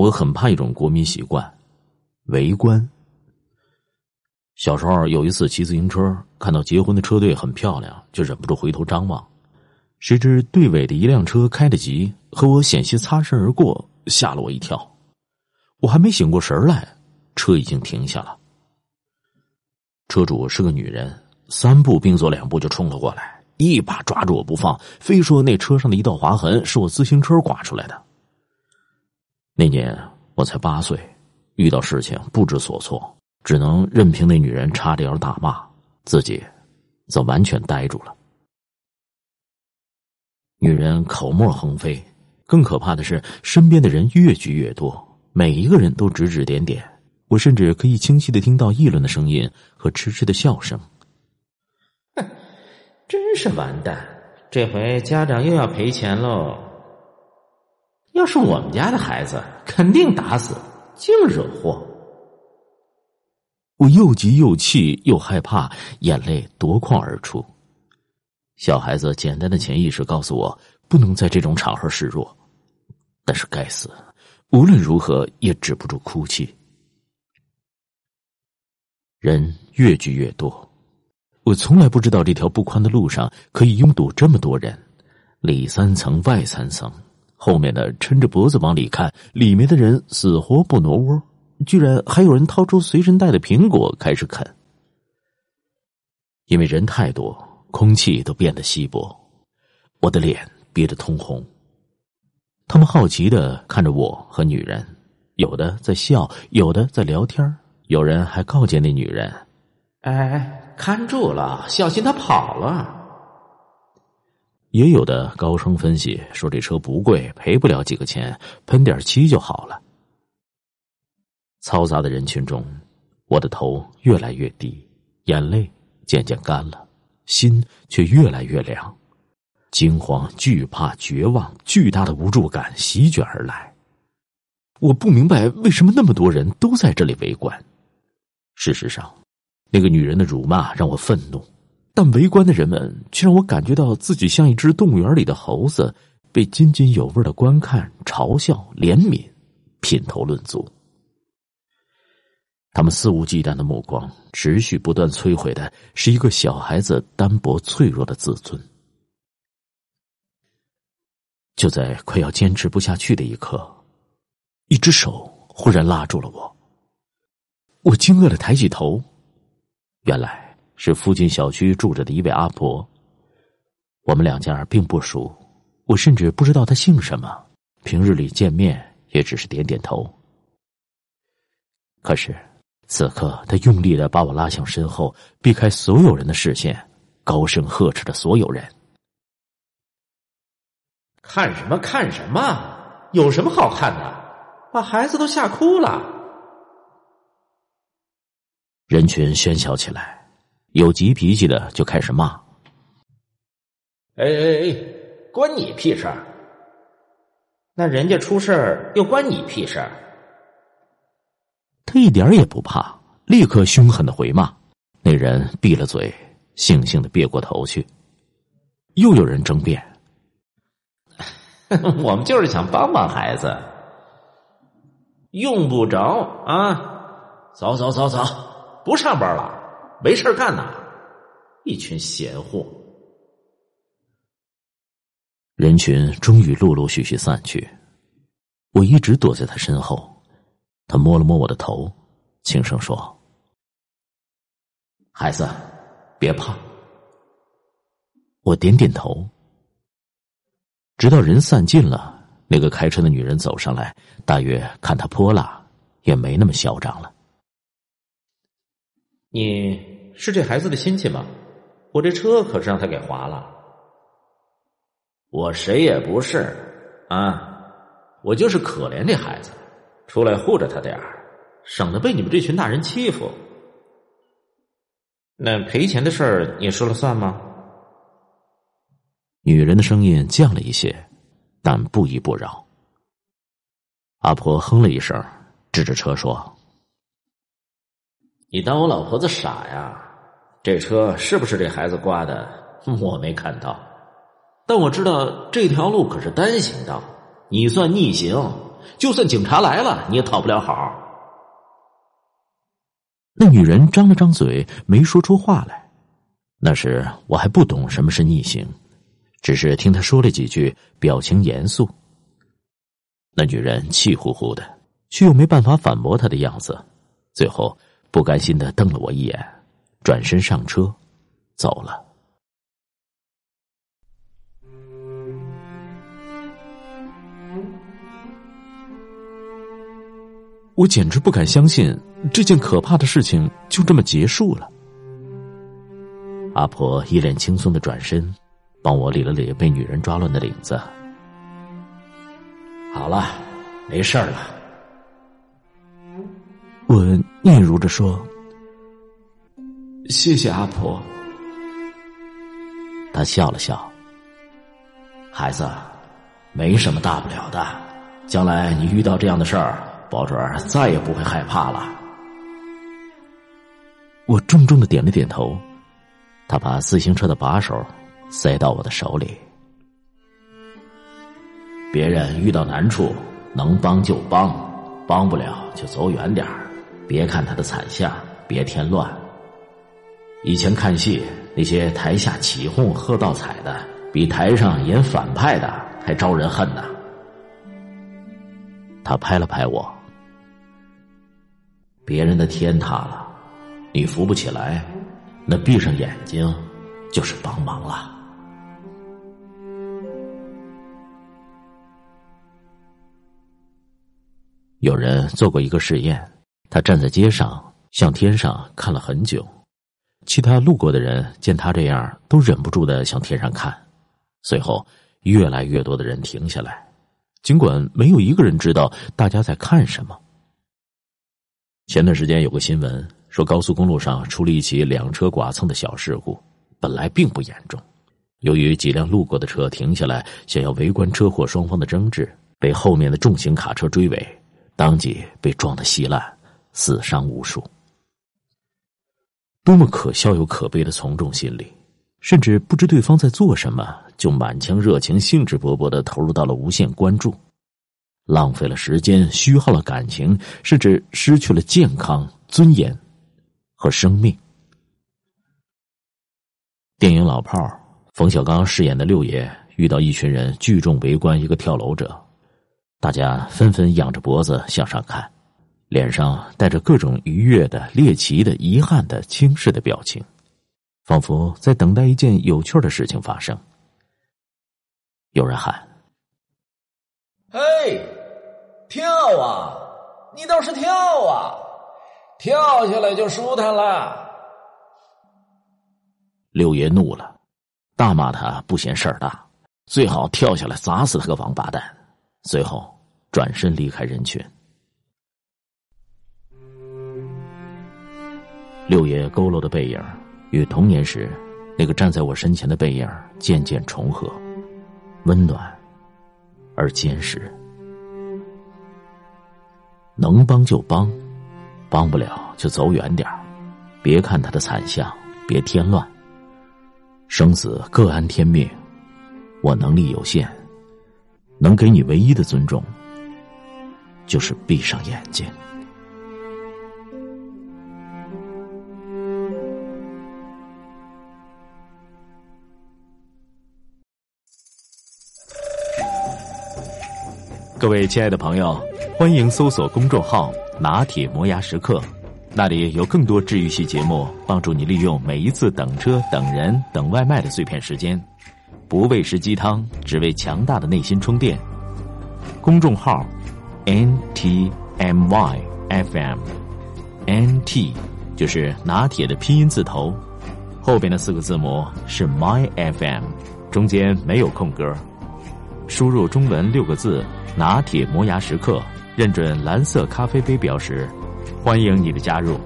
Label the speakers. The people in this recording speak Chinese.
Speaker 1: 我很怕一种国民习惯——围观。小时候有一次骑自行车，看到结婚的车队很漂亮，就忍不住回头张望。谁知队尾的一辆车开得急，和我险些擦身而过，吓了我一跳。我还没醒过神来，车已经停下了。车主是个女人，三步并作两步就冲了过来，一把抓住我不放，非说那车上的一道划痕是我自行车刮出来的。那年我才八岁，遇到事情不知所措。只能任凭那女人插着腰大骂，自己则完全呆住了。女人口沫横飞，更可怕的是，身边的人越聚越多，每一个人都指指点点。我甚至可以清晰的听到议论的声音和痴痴的笑声。
Speaker 2: 哼，真是完蛋！这回家长又要赔钱喽。要是我们家的孩子，肯定打死，净惹祸。
Speaker 1: 我又急又气又害怕，眼泪夺眶而出。小孩子简单的潜意识告诉我，不能在这种场合示弱。但是该死，无论如何也止不住哭泣。人越聚越多，我从来不知道这条不宽的路上可以拥堵这么多人，里三层外三层，后面的抻着脖子往里看，里面的人死活不挪窝。居然还有人掏出随身带的苹果开始啃，因为人太多，空气都变得稀薄，我的脸憋得通红。他们好奇的看着我和女人，有的在笑，有的在聊天有人还告诫那女人：“
Speaker 2: 哎，看住了，小心他跑了。”
Speaker 1: 也有的高声分析说：“这车不贵，赔不了几个钱，喷点漆就好了。”嘈杂的人群中，我的头越来越低，眼泪渐渐干了，心却越来越凉，惊慌、惧怕、绝望，巨大的无助感席卷而来。我不明白为什么那么多人都在这里围观。事实上，那个女人的辱骂让我愤怒，但围观的人们却让我感觉到自己像一只动物园里的猴子，被津津有味的观看、嘲笑、怜悯、品头论足。他们肆无忌惮的目光，持续不断摧毁的是一个小孩子单薄脆弱的自尊。就在快要坚持不下去的一刻，一只手忽然拉住了我。我惊愕的抬起头，原来是附近小区住着的一位阿婆。我们两家并不熟，我甚至不知道她姓什么。平日里见面也只是点点头。可是。此刻，他用力的把我拉向身后，避开所有人的视线，高声呵斥着所有人：“
Speaker 2: 看什么看什么？有什么好看的？把孩子都吓哭了！”
Speaker 1: 人群喧嚣起来，有急脾气的就开始骂：“
Speaker 2: 哎哎哎，关你屁事儿！那人家出事儿又关你屁事儿！”
Speaker 1: 他一点也不怕，立刻凶狠的回骂。那人闭了嘴，悻悻的别过头去。又有人争辩：“
Speaker 2: 我们就是想帮帮孩子，用不着啊！走走走走，不上班了，没事干呐！一群闲货。”
Speaker 1: 人群终于陆陆续续散去，我一直躲在他身后。他摸了摸我的头，轻声说：“孩子，别怕。”我点点头。直到人散尽了，那个开车的女人走上来，大约看他泼辣，也没那么嚣张了。
Speaker 2: 你是这孩子的亲戚吗？我这车可是让他给划了。我谁也不是啊，我就是可怜这孩子。出来护着他点儿，省得被你们这群大人欺负。那赔钱的事儿你说了算吗？
Speaker 1: 女人的声音降了一些，但不依不饶。阿婆哼了一声，指着车说：“
Speaker 2: 你当我老婆子傻呀？这车是不是这孩子刮的？我没看到，但我知道这条路可是单行道，你算逆行。”就算警察来了，你也讨不了好。
Speaker 1: 那女人张了张嘴，没说出话来。那时我还不懂什么是逆行，只是听她说了几句，表情严肃。那女人气呼呼的，却又没办法反驳她的样子，最后不甘心的瞪了我一眼，转身上车，走了。我简直不敢相信，这件可怕的事情就这么结束了。阿婆一脸轻松的转身，帮我理了理被女人抓乱的领子。
Speaker 2: 好了，没事了。
Speaker 1: 我嗫嚅着说：“
Speaker 2: 谢谢阿婆。”
Speaker 1: 他笑了笑：“
Speaker 2: 孩子，没什么大不了的，将来你遇到这样的事儿。”保准再也不会害怕了。
Speaker 1: 我重重的点了点头，他把自行车的把手塞到我的手里。
Speaker 2: 别人遇到难处，能帮就帮，帮不了就走远点儿，别看他的惨相，别添乱。以前看戏，那些台下起哄喝倒彩的，比台上演反派的还招人恨呢。
Speaker 1: 他拍了拍我。
Speaker 2: 别人的天塌了，你扶不起来，那闭上眼睛就是帮忙了。
Speaker 1: 有人做过一个试验，他站在街上向天上看了很久，其他路过的人见他这样，都忍不住的向天上看。随后，越来越多的人停下来，尽管没有一个人知道大家在看什么。前段时间有个新闻说，高速公路上出了一起两车剐蹭的小事故，本来并不严重。由于几辆路过的车停下来想要围观车祸双方的争执，被后面的重型卡车追尾，当即被撞得稀烂，死伤无数。多么可笑又可悲的从众心理！甚至不知对方在做什么，就满腔热情、兴致勃勃的投入到了无限关注。浪费了时间，虚耗了感情，甚至失去了健康、尊严和生命。电影《老炮儿》，冯小刚饰演的六爷遇到一群人聚众围观一个跳楼者，大家纷纷仰着脖子向上看，脸上带着各种愉悦的、猎奇的、遗憾的、轻视的表情，仿佛在等待一件有趣的事情发生。有人喊：“
Speaker 3: 嘿！”跳啊！你倒是跳啊！跳下来就舒坦了。
Speaker 1: 六爷怒了，大骂他不嫌事儿大，最好跳下来砸死他个王八蛋。随后转身离开人群。六爷佝偻的背影与童年时那个站在我身前的背影渐渐重合，温暖而坚实。能帮就帮，帮不了就走远点，别看他的惨相，别添乱。生死各安天命，我能力有限，能给你唯一的尊重，就是闭上眼睛。各位亲爱的朋友。欢迎搜索公众号“拿铁磨牙时刻”，那里有更多治愈系节目，帮助你利用每一次等车、等人、等外卖的碎片时间，不喂食鸡汤，只为强大的内心充电。公众号 “n t m y f m”，“n t” 就是拿铁的拼音字头，后边的四个字母是 “my f m”，中间没有空格。输入中文六个字“拿铁磨牙时刻”。认准蓝色咖啡杯标识，欢迎你的加入。